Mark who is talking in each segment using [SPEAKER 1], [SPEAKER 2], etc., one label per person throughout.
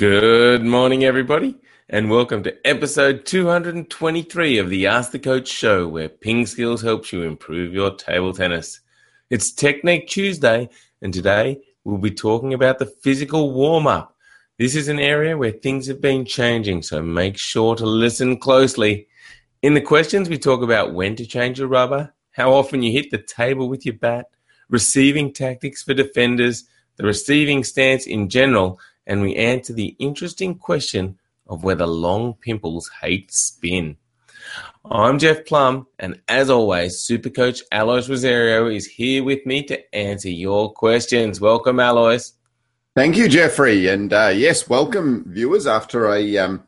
[SPEAKER 1] Good morning, everybody, and welcome to episode 223 of the Ask the Coach show, where Ping Skills helps you improve your table tennis. It's Technique Tuesday, and today we'll be talking about the physical warm up. This is an area where things have been changing, so make sure to listen closely. In the questions, we talk about when to change your rubber, how often you hit the table with your bat, receiving tactics for defenders, the receiving stance in general and we answer the interesting question of whether long pimples hate spin. I'm Jeff Plumb, and as always, Super Coach Alois Rosario is here with me to answer your questions. Welcome, Alois.
[SPEAKER 2] Thank you, Jeffrey. And uh, yes, welcome, viewers, after a um,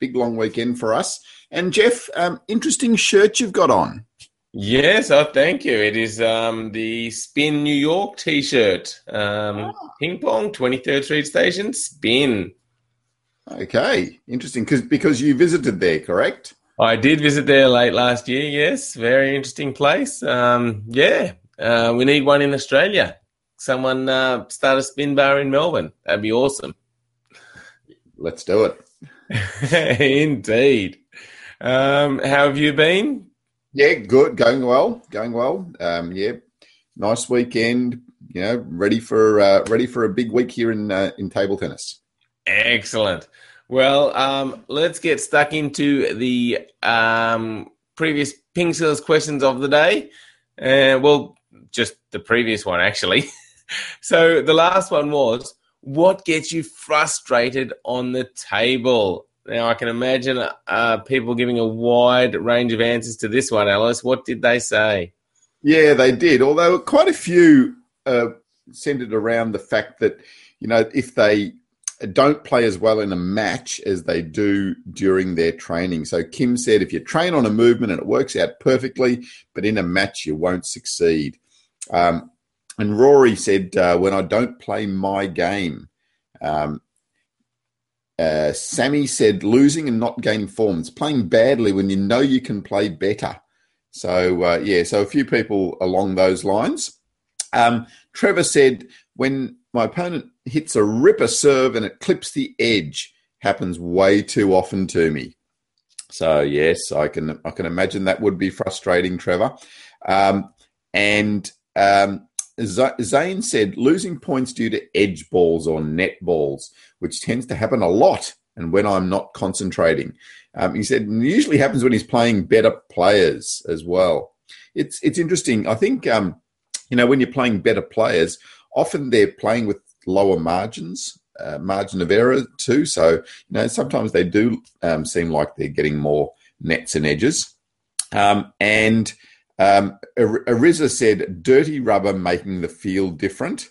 [SPEAKER 2] big long weekend for us. And Jeff, um, interesting shirt you've got on.
[SPEAKER 1] Yes, oh, thank you. It is um, the Spin New York T-shirt. Um, oh. Ping pong, Twenty Third Street Station, Spin.
[SPEAKER 2] Okay, interesting. Because because you visited there, correct?
[SPEAKER 1] I did visit there late last year. Yes, very interesting place. Um, yeah, uh, we need one in Australia. Someone uh, start a spin bar in Melbourne. That'd be awesome.
[SPEAKER 2] Let's do
[SPEAKER 1] it. Indeed. Um, how have you been?
[SPEAKER 2] Yeah, good. Going well. Going well. Um, yeah, nice weekend. You know, ready for uh, ready for a big week here in uh, in table tennis.
[SPEAKER 1] Excellent. Well, um, let's get stuck into the um, previous Ping Skills questions of the day. Uh, well, just the previous one actually. so the last one was, what gets you frustrated on the table? Now, I can imagine uh, people giving a wide range of answers to this one, Alois. What did they say?
[SPEAKER 2] Yeah, they did. Although quite a few uh, centered around the fact that, you know, if they don't play as well in a match as they do during their training. So Kim said if you train on a movement and it works out perfectly, but in a match you won't succeed. Um, and Rory said, uh, when I don't play my game, um, uh, Sammy said losing and not gaining form. It's playing badly when you know you can play better. So uh, yeah, so a few people along those lines. Um, Trevor said when my opponent hits a ripper serve and it clips the edge, happens way too often to me. So yes, I can I can imagine that would be frustrating, Trevor. Um, and um, Zane said losing points due to edge balls or net balls, which tends to happen a lot. And when I'm not concentrating, um, he said usually happens when he's playing better players as well. It's it's interesting. I think um, you know when you're playing better players, often they're playing with lower margins, uh, margin of error too. So you know sometimes they do um, seem like they're getting more nets and edges. Um, and um, Ariza said, dirty rubber making the feel different.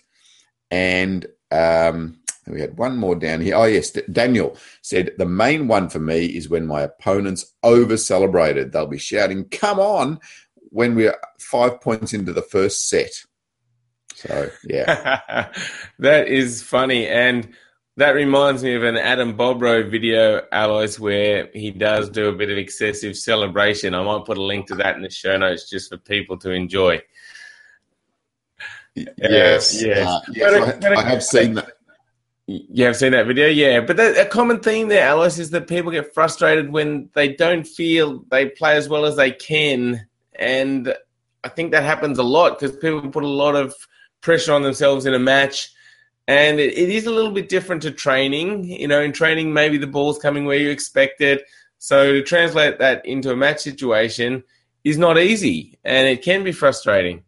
[SPEAKER 2] And um, we had one more down here. Oh, yes. Daniel said, the main one for me is when my opponents over celebrated. They'll be shouting, come on, when we're five points into the first set. So, yeah.
[SPEAKER 1] that is funny. And that reminds me of an Adam Bobrow video, Alois, where he does do a bit of excessive celebration. I might put a link to that in the show notes just for people to enjoy.
[SPEAKER 2] Yes, uh, yes. Uh, yes I, I, have seen that.
[SPEAKER 1] You have seen that video, yeah. But the, a common theme there, Alois, is that people get frustrated when they don't feel they play as well as they can, and I think that happens a lot because people put a lot of pressure on themselves in a match and it, it is a little bit different to training. You know, in training, maybe the ball's coming where you expect it. So to translate that into a match situation is not easy, and it can be frustrating.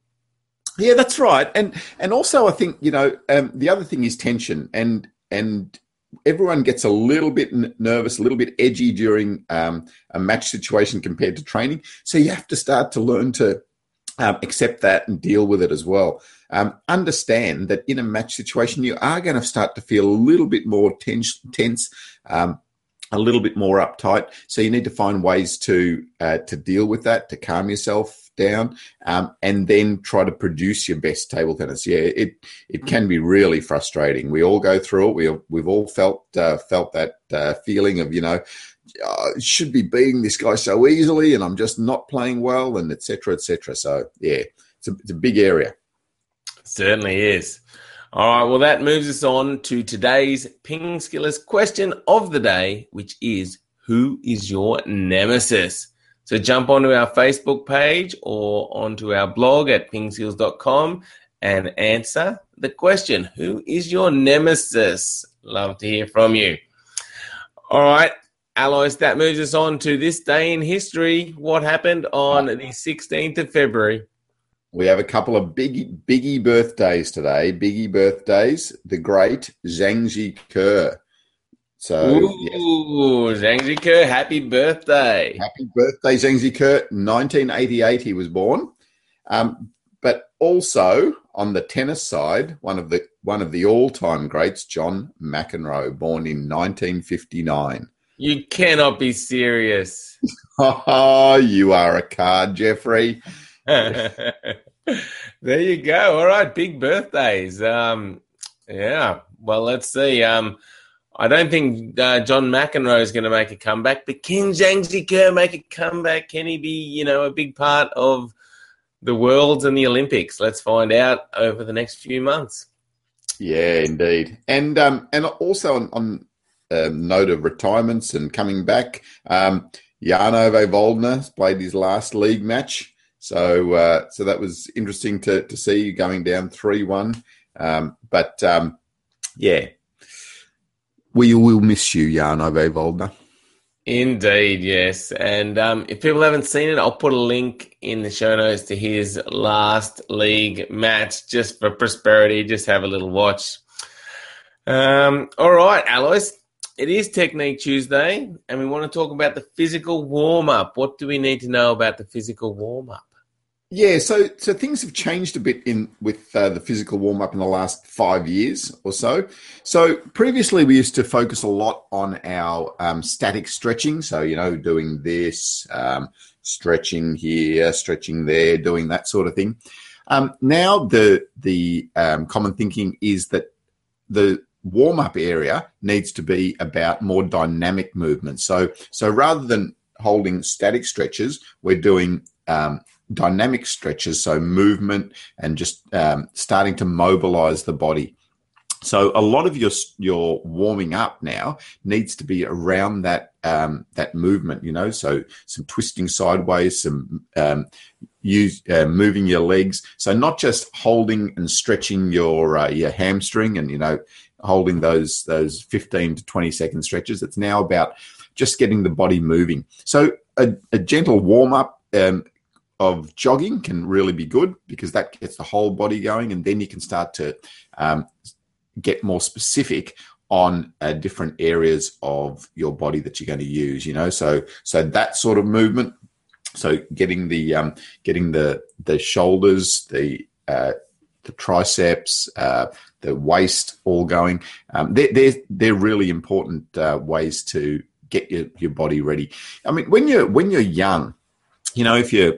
[SPEAKER 2] Yeah, that's right. And and also, I think you know um, the other thing is tension, and and everyone gets a little bit nervous, a little bit edgy during um, a match situation compared to training. So you have to start to learn to um, accept that and deal with it as well. Um, understand that in a match situation, you are going to start to feel a little bit more tense, tense um, a little bit more uptight. So you need to find ways to uh, to deal with that, to calm yourself down, um, and then try to produce your best table tennis. Yeah, it it can be really frustrating. We all go through it. We we've all felt uh, felt that uh, feeling of you know uh, should be beating this guy so easily, and I'm just not playing well, and etc. etc. So yeah, it's a, it's a big area.
[SPEAKER 1] Certainly is. All right, well, that moves us on to today's Ping Skillers question of the day, which is Who is your nemesis? So jump onto our Facebook page or onto our blog at pingskills.com and answer the question Who is your nemesis? Love to hear from you. All right, Alois, that moves us on to this day in history. What happened on the 16th of February?
[SPEAKER 2] We have a couple of big, biggie birthdays today. Biggie birthdays. The great Zhang Jike.
[SPEAKER 1] So, Ooh, yes. Zhang Jike, happy birthday.
[SPEAKER 2] Happy birthday, Zhang Jike. 1988 he was born. Um, but also on the tennis side, one of the one of the all-time greats, John McEnroe, born in 1959.
[SPEAKER 1] You cannot be serious.
[SPEAKER 2] oh, you are a card, Jeffrey.
[SPEAKER 1] there you go. All right, big birthdays. Um, yeah. Well, let's see. Um, I don't think uh, John McEnroe is going to make a comeback, but can Zhang Jike make a comeback? Can he be, you know, a big part of the Worlds and the Olympics? Let's find out over the next few months.
[SPEAKER 2] Yeah, indeed. And um, and also on, on um, note of retirements and coming back. Um, Jan-Ove Waldner played his last league match, so uh, so that was interesting to to see going down three one. Um, but um, yeah, we will miss you, Jan-Ove Waldner.
[SPEAKER 1] Indeed, yes. And um, if people haven't seen it, I'll put a link in the show notes to his last league match just for prosperity. Just have a little watch. Um, all right, Alois, it is Technique Tuesday, and we want to talk about the physical warm up. What do we need to know about the physical warm up?
[SPEAKER 2] Yeah, so so things have changed a bit in with uh, the physical warm up in the last five years or so. So previously we used to focus a lot on our um, static stretching. So you know, doing this, um, stretching here, stretching there, doing that sort of thing. Um, now the the um, common thinking is that the warm up area needs to be about more dynamic movement. So, so rather than holding static stretches, we're doing um, dynamic stretches, so movement and just um, starting to mobilize the body. So a lot of your your warming up now needs to be around that um, that movement, you know. So some twisting sideways, some um, use uh, moving your legs. So not just holding and stretching your uh, your hamstring and you know holding those those 15 to 20 second stretches. It's now about just getting the body moving. So a, a gentle warm up um, of jogging can really be good because that gets the whole body going, and then you can start to um, get more specific on uh, different areas of your body that you're going to use. You know, so so that sort of movement. So getting the um, getting the the shoulders, the uh, the triceps, uh, the waist all going. Um, they're, they're, they're really important uh, ways to get your, your body ready. I mean, when you're, when you're young, you know, if you're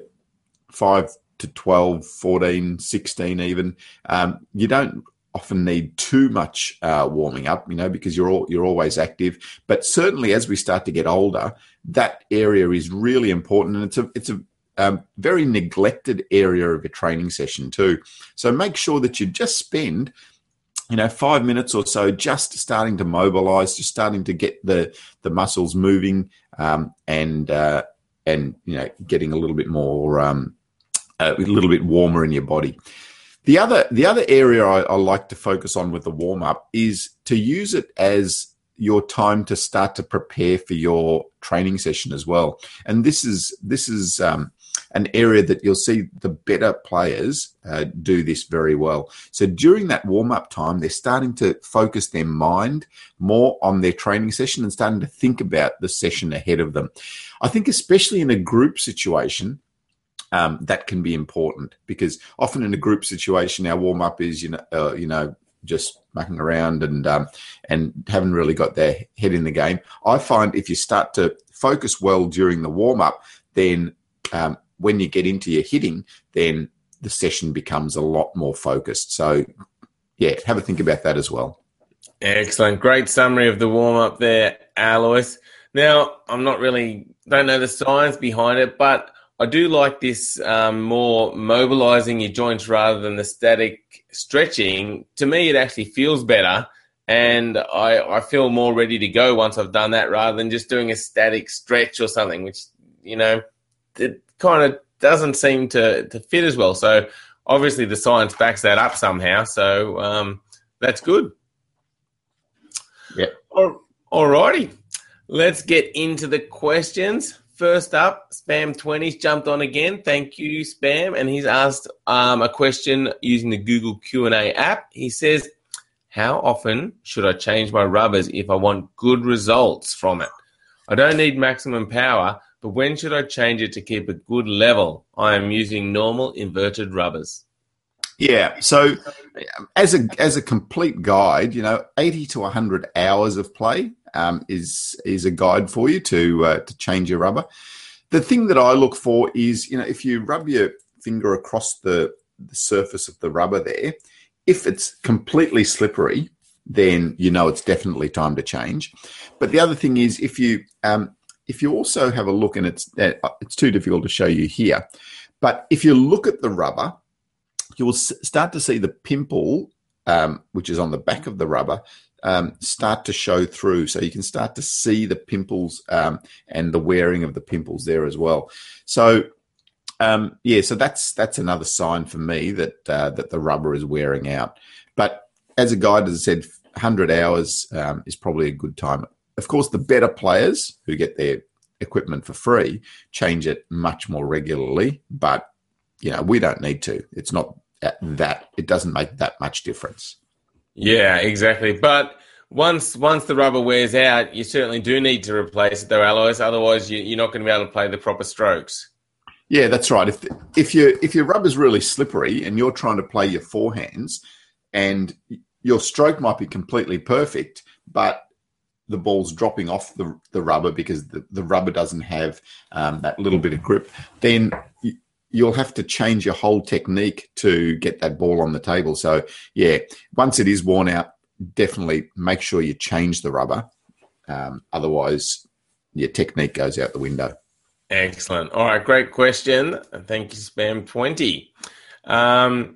[SPEAKER 2] five to 12, 14, 16 even, um, you don't often need too much uh, warming up, you know, because you're all, you're always active. But certainly, as we start to get older, that area is really important, and it's a it's a um, very neglected area of a training session too. So make sure that you just spend you know five minutes or so just starting to mobilize just starting to get the the muscles moving um, and uh, and you know getting a little bit more um, a little bit warmer in your body. The other the other area I, I like to focus on with the warm up is to use it as your time to start to prepare for your training session as well. And this is this is um, an area that you'll see the better players uh, do this very well. So during that warm up time, they're starting to focus their mind more on their training session and starting to think about the session ahead of them. I think, especially in a group situation, um, that can be important because often in a group situation, our warm up is you know uh, you know just mucking around and um, and haven't really got their head in the game. I find if you start to focus well during the warm up, then um, when you get into your hitting, then the session becomes a lot more focused. So, yeah, have a think about that as well.
[SPEAKER 1] Excellent. Great summary of the warm up there, Alois. Now, I'm not really, don't know the science behind it, but I do like this um, more mobilizing your joints rather than the static stretching. To me, it actually feels better, and I, I feel more ready to go once I've done that rather than just doing a static stretch or something, which you know it kind of doesn't seem to to fit as well. So obviously the science backs that up somehow. So um, that's good.
[SPEAKER 2] Yeah.
[SPEAKER 1] All righty. Let's get into the questions. First up, Spam 20's jumped on again. Thank you, Spam. And he's asked um, a question using the Google Q&A app. He says, how often should I change my rubbers if I want good results from it? I don't need maximum power, but when should I change it to keep a good level? I am using normal inverted rubbers.
[SPEAKER 2] Yeah. So, as a as a complete guide, you know, eighty to hundred hours of play um, is is a guide for you to uh, to change your rubber. The thing that I look for is, you know, if you rub your finger across the, the surface of the rubber there, if it's completely slippery, then you know it's definitely time to change. But the other thing is, if you um, if you also have a look, and it's uh, it's too difficult to show you here, but if you look at the rubber, you will start to see the pimple, um, which is on the back of the rubber, um, start to show through. So you can start to see the pimples um, and the wearing of the pimples there as well. So um, yeah, so that's that's another sign for me that uh, that the rubber is wearing out. But as a guide, as I said, 100 hours um, is probably a good time. Of course, the better players who get their equipment for free change it much more regularly. But you know, we don't need to. It's not that it doesn't make that much difference.
[SPEAKER 1] Yeah, exactly. But once once the rubber wears out, you certainly do need to replace it, though, Alois. Otherwise, you, you're not going to be able to play the proper strokes.
[SPEAKER 2] Yeah, that's right. If if you if your rubber's really slippery and you're trying to play your forehands, and your stroke might be completely perfect, but the ball's dropping off the, the rubber because the, the rubber doesn't have um, that little bit of grip, then you'll have to change your whole technique to get that ball on the table. So, yeah, once it is worn out, definitely make sure you change the rubber. Um, otherwise, your technique goes out the window.
[SPEAKER 1] Excellent. All right, great question. Thank you, Spam20. Um,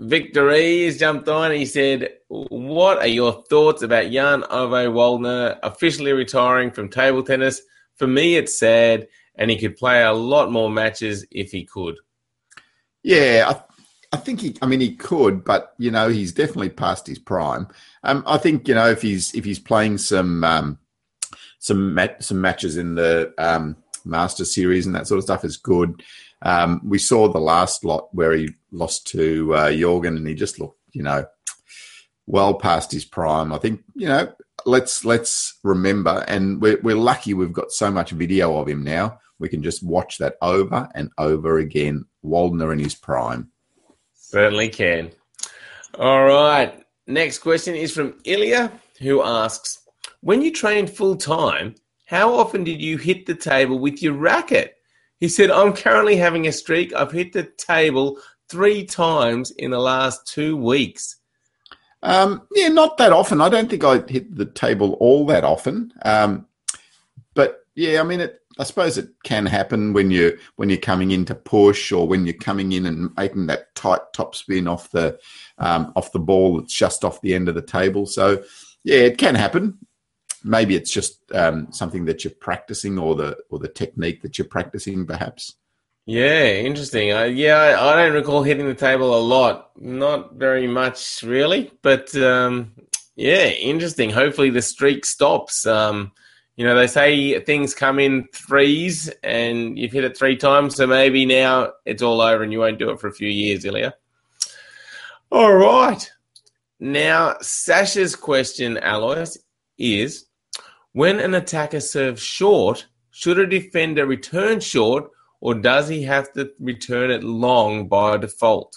[SPEAKER 1] Victory has jumped on. He said, What are your thoughts about Jan Ove Waldner officially retiring from table tennis? For me, it's sad and he could play a lot more matches if he could.
[SPEAKER 2] Yeah, I, I think he. I mean, he could, but you know, he's definitely past his prime. Um, I think you know if he's if he's playing some um, some mat, some matches in the um, Master Series and that sort of stuff is good. Um, we saw the last lot where he lost to uh, Jorgen, and he just looked, you know, well past his prime. I think you know let's let's remember, and we're, we're lucky we've got so much video of him now we can just watch that over and over again. Waldner in his prime.
[SPEAKER 1] Certainly can. All right. Next question is from Ilya, who asks When you trained full time, how often did you hit the table with your racket? He said, I'm currently having a streak. I've hit the table three times in the last two weeks.
[SPEAKER 2] Um, yeah, not that often. I don't think I hit the table all that often. Um, but yeah, I mean, it, I suppose it can happen when you when you're coming in to push or when you're coming in and making that tight top spin off the um, off the ball that's just off the end of the table. So yeah, it can happen. Maybe it's just um, something that you're practicing or the or the technique that you're practicing, perhaps.
[SPEAKER 1] Yeah, interesting. Yeah, I, I, don't recall hitting the table a lot. Not very much, really. But um, yeah, interesting. Hopefully, the streak stops. Um, you know, they say things come in threes and you've hit it three times, so maybe now it's all over and you won't do it for a few years, Ilya. All right. Now, Sasha's question, Alois, is when an attacker serves short, should a defender return short or does he have to return it long by default?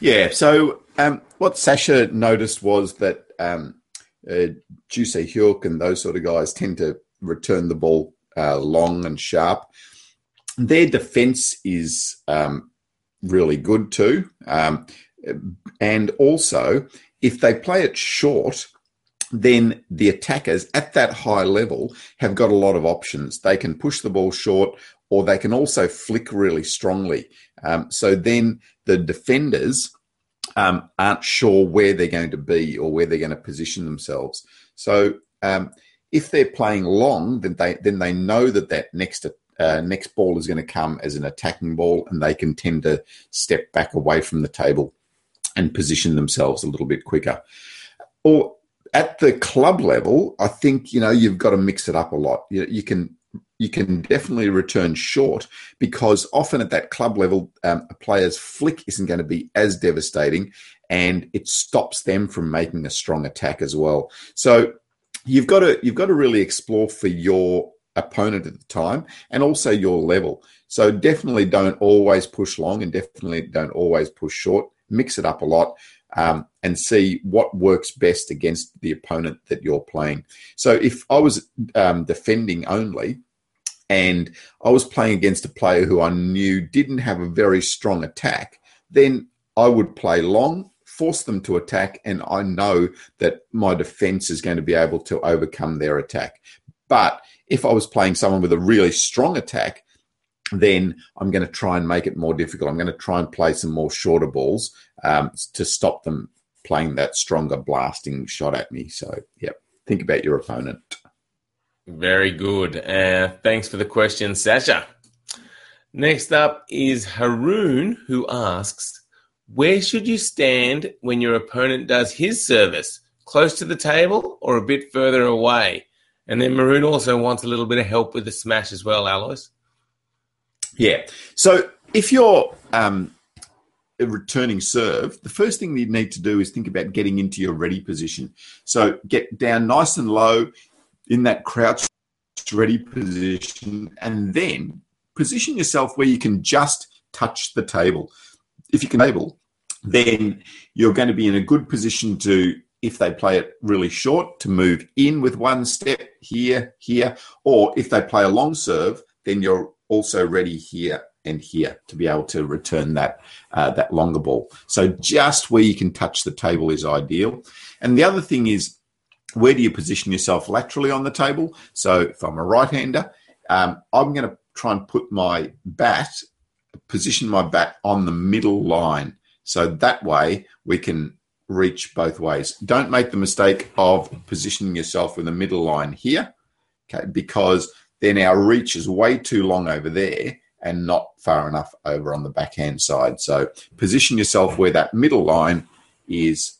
[SPEAKER 2] Yeah, so um, what Sasha noticed was that um, uh, Joo Se-hyuk and those sort of guys tend to return the ball uh, long and sharp. Their defense is um, really good too. Um, and also, if they play it short, then the attackers at that high level have got a lot of options. They can push the ball short or they can also flick really strongly. Um, so then the defenders um, aren't sure where they're going to be or where they're going to position themselves. So um, if they're playing long, then they then they know that that next uh, next ball is going to come as an attacking ball, and they can tend to step back away from the table and position themselves a little bit quicker. Or at the club level, I think you know you've got to mix it up a lot. You, you can you can definitely return short because often at that club level, um, a player's flick isn't going to be as devastating, and it stops them from making a strong attack as well. So you've got to you've got to really explore for your opponent at the time and also your level. So definitely don't always push long and definitely don't always push short. Mix it up a lot um, and see what works best against the opponent that you're playing. So if I was um, defending only and I was playing against a player who I knew didn't have a very strong attack, then I would play long, force them to attack, and I know that my defense is going to be able to overcome their attack. But if I was playing someone with a really strong attack, then I'm going to try and make it more difficult. I'm going to try and play some more shorter balls um, to stop them playing that stronger blasting shot at me. So, yeah, think about your opponent.
[SPEAKER 1] Very good. Uh, thanks for the question, Sasha. Next up is Haroon, who asks, Where should you stand when your opponent does his service? Close to the table or a bit further away? And then Maroon also wants a little bit of help with the smash as well, Alois.
[SPEAKER 2] Yeah. So if you're um, a returning serve, the first thing you need to do is think about getting into your ready position. So get down nice and low in that crouch ready position, and then position yourself where you can just touch the table. If you can able, then you're going to be in a good position to, if they play it really short, to move in with one step here, here, or if they play a long serve, then you're also ready here and here to be able to return that uh, that longer ball. So just where you can touch the table is ideal. And the other thing is where do you position yourself laterally on the table? So if I'm a right-hander, um, I'm going to try and put my bat, position my bat on the middle line. So that way we can reach both ways. Don't make the mistake of positioning yourself in the middle line here, okay, because then our reach is way too long over there and not far enough over on the backhand side. So position yourself where that middle line is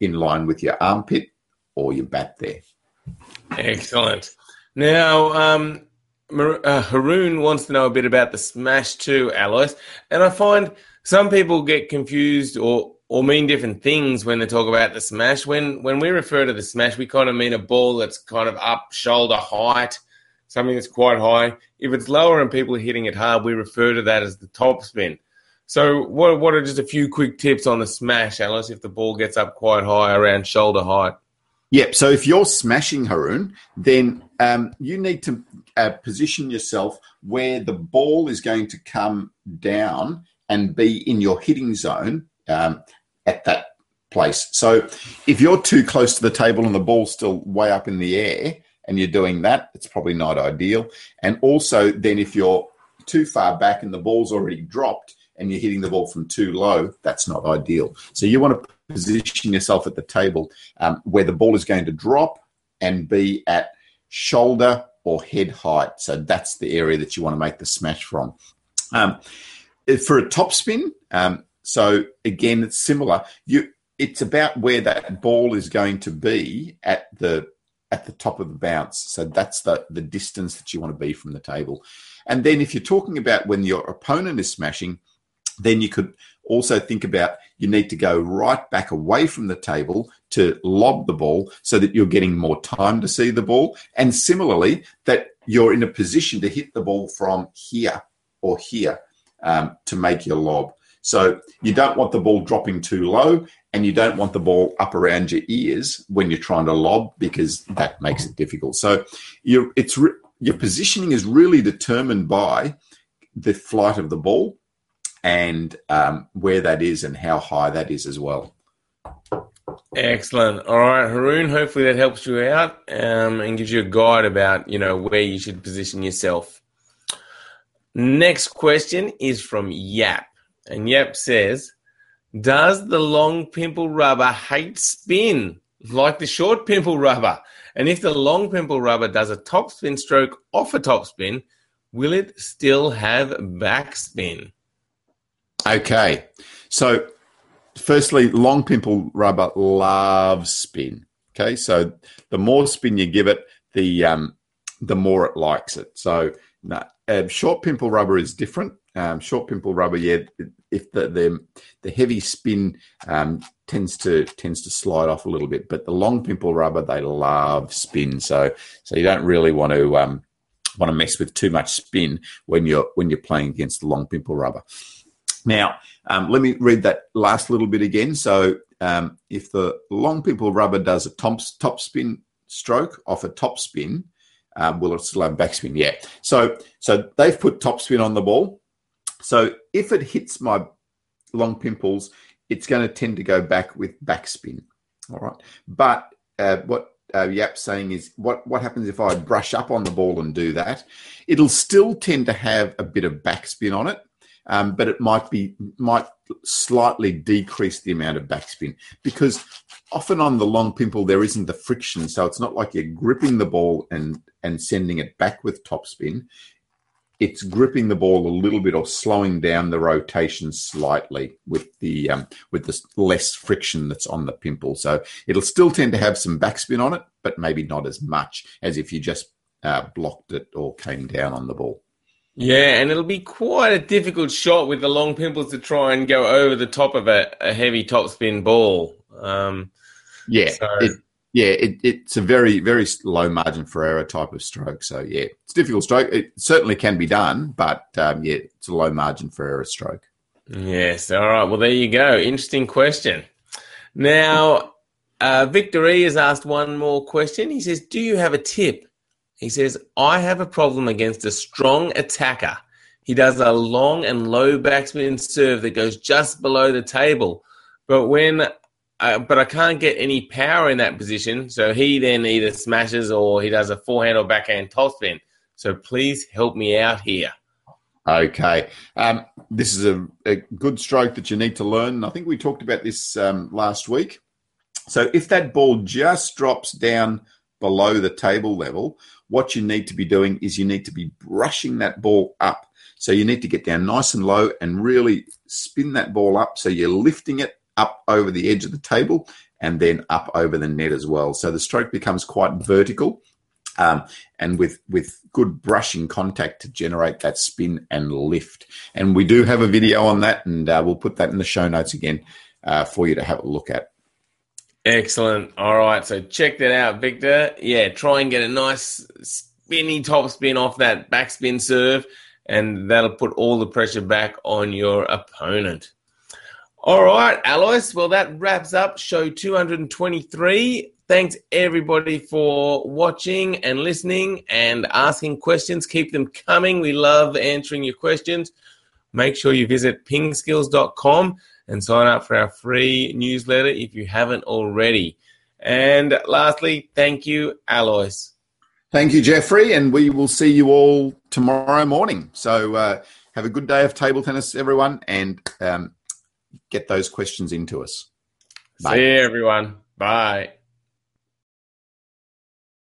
[SPEAKER 2] in line with your armpit or your bat there.
[SPEAKER 1] Excellent. Now, um, uh, Haroon wants to know a bit about the smash too, Alois. And I find some people get confused or or mean different things when they talk about the smash. When when we refer to the smash, we kind of mean a ball that's kind of up shoulder height, something that's quite high. If it's lower and people are hitting it hard, we refer to that as the top spin. So, what what are just a few quick tips on the smash, Alois, if the ball gets up quite high around shoulder height?
[SPEAKER 2] Yep. So if you're smashing Haroon, then um, you need to uh, position yourself where the ball is going to come down and be in your hitting zone um, at that place. So if you're too close to the table and the ball's still way up in the air and you're doing that, it's probably not ideal. And also, then if you're too far back and the ball's already dropped and you're hitting the ball from too low, that's not ideal. So you want to position yourself at the table um, where the ball is going to drop and be at shoulder or head height. So that's the area that you want to make the smash from. Um, for a top spin, um, so again, it's similar. You, it's about where that ball is going to be at the at the top of the bounce. So that's the the distance that you want to be from the table. And then if you're talking about when your opponent is smashing, then you could also think about you need to go right back away from the table to lob the ball so that you're getting more time to see the ball. And similarly, that you're in a position to hit the ball from here or here um, to make your lob. So you don't want the ball dropping too low and you don't want the ball up around your ears when you're trying to lob because that makes it difficult. So you it's your positioning is really determined by the flight of the ball and um, where that is and how high that is as well.
[SPEAKER 1] Excellent. All right, Haroon. Hopefully that helps you out um, and gives you a guide about you know where you should position yourself. Next question is from Yap, and Yap says, "Does the long pimple rubber hate spin like the short pimple rubber? And if the long pimple rubber does a topspin stroke off a topspin, will it still have backspin?"
[SPEAKER 2] Okay, so firstly, long pimple rubber loves spin. Okay, so the more spin you give it, the um, the more it likes it. So no, uh, short pimple rubber is different. Um, short pimple rubber, yeah, if the the, the heavy spin um, tends to tends to slide off a little bit, but the long pimple rubber they love spin. So so you don't really want to um, want to mess with too much spin when you're when you're playing against the long pimple rubber. Now, um, let me read that last little bit again. So, um, if the long pimple rubber does a top, top spin stroke off a top spin, um, will it still have backspin? Yeah. So, so they've put top spin on the ball. So, if it hits my long pimples, it's going to tend to go back with backspin. All right. But uh, what uh, Yap's saying is what, what happens if I brush up on the ball and do that? It'll still tend to have a bit of backspin on it um, but it might be might slightly decrease the amount of backspin because often on the long pimple there isn't the friction, so it's not like you're gripping the ball and and sending it back with topspin. It's gripping the ball a little bit or slowing down the rotation slightly with the um, with the less friction that's on the pimple. So it'll still tend to have some backspin on it, but maybe not as much as if you just uh, blocked it or came down on the ball.
[SPEAKER 1] Yeah, and it'll be quite a difficult shot with the long pimples to try and go over the top of a, a heavy topspin ball. Um,
[SPEAKER 2] yeah, so. it, yeah, it, it's a very very low margin for error type of stroke. So yeah, it's difficult stroke. It certainly can be done, but um, yeah, it's a low margin for error stroke.
[SPEAKER 1] Yes. All right. Well, there you go. Interesting question. Now, uh, Victor E has asked one more question. He says, "Do you have a tip he says, I have a problem against a strong attacker. He does a long and low backspin serve that goes just below the table. But when uh, but I can't get any power in that position, so he then either smashes or he does a forehand or backhand topspin. So please help me out here.
[SPEAKER 2] Okay. Um, this is a, a, good stroke that you need to learn. I think we talked about this um, last week. So if that ball just drops down below the table level, what you need to be doing is you need to be brushing that ball up. So you need to get down nice and low and really spin that ball up. So you're lifting it up over the edge of the table and then up over the net as well. So the stroke becomes quite vertical. Um, and with with good brushing contact to generate that spin and lift. And we do have a video on that, and uh, we'll put that in the show notes again uh, for you to have a look at.
[SPEAKER 1] Excellent. All right. So check that out, Victor. Yeah, try and get a nice spinny top spin off that backspin serve, and that'll put all the pressure back on your opponent. All right, Alois. Well, that wraps up show 223. Thanks everybody for watching and listening and asking questions. Keep them coming. We love answering your questions. Make sure you visit pingskills.com and sign up for our free newsletter if you haven't already. And lastly, thank you, Alois.
[SPEAKER 2] Thank you, Jeffrey, and we will see you all tomorrow morning. So uh, have a good day of table tennis, everyone, and um, get those questions into us.
[SPEAKER 1] Bye. See you, everyone. Bye.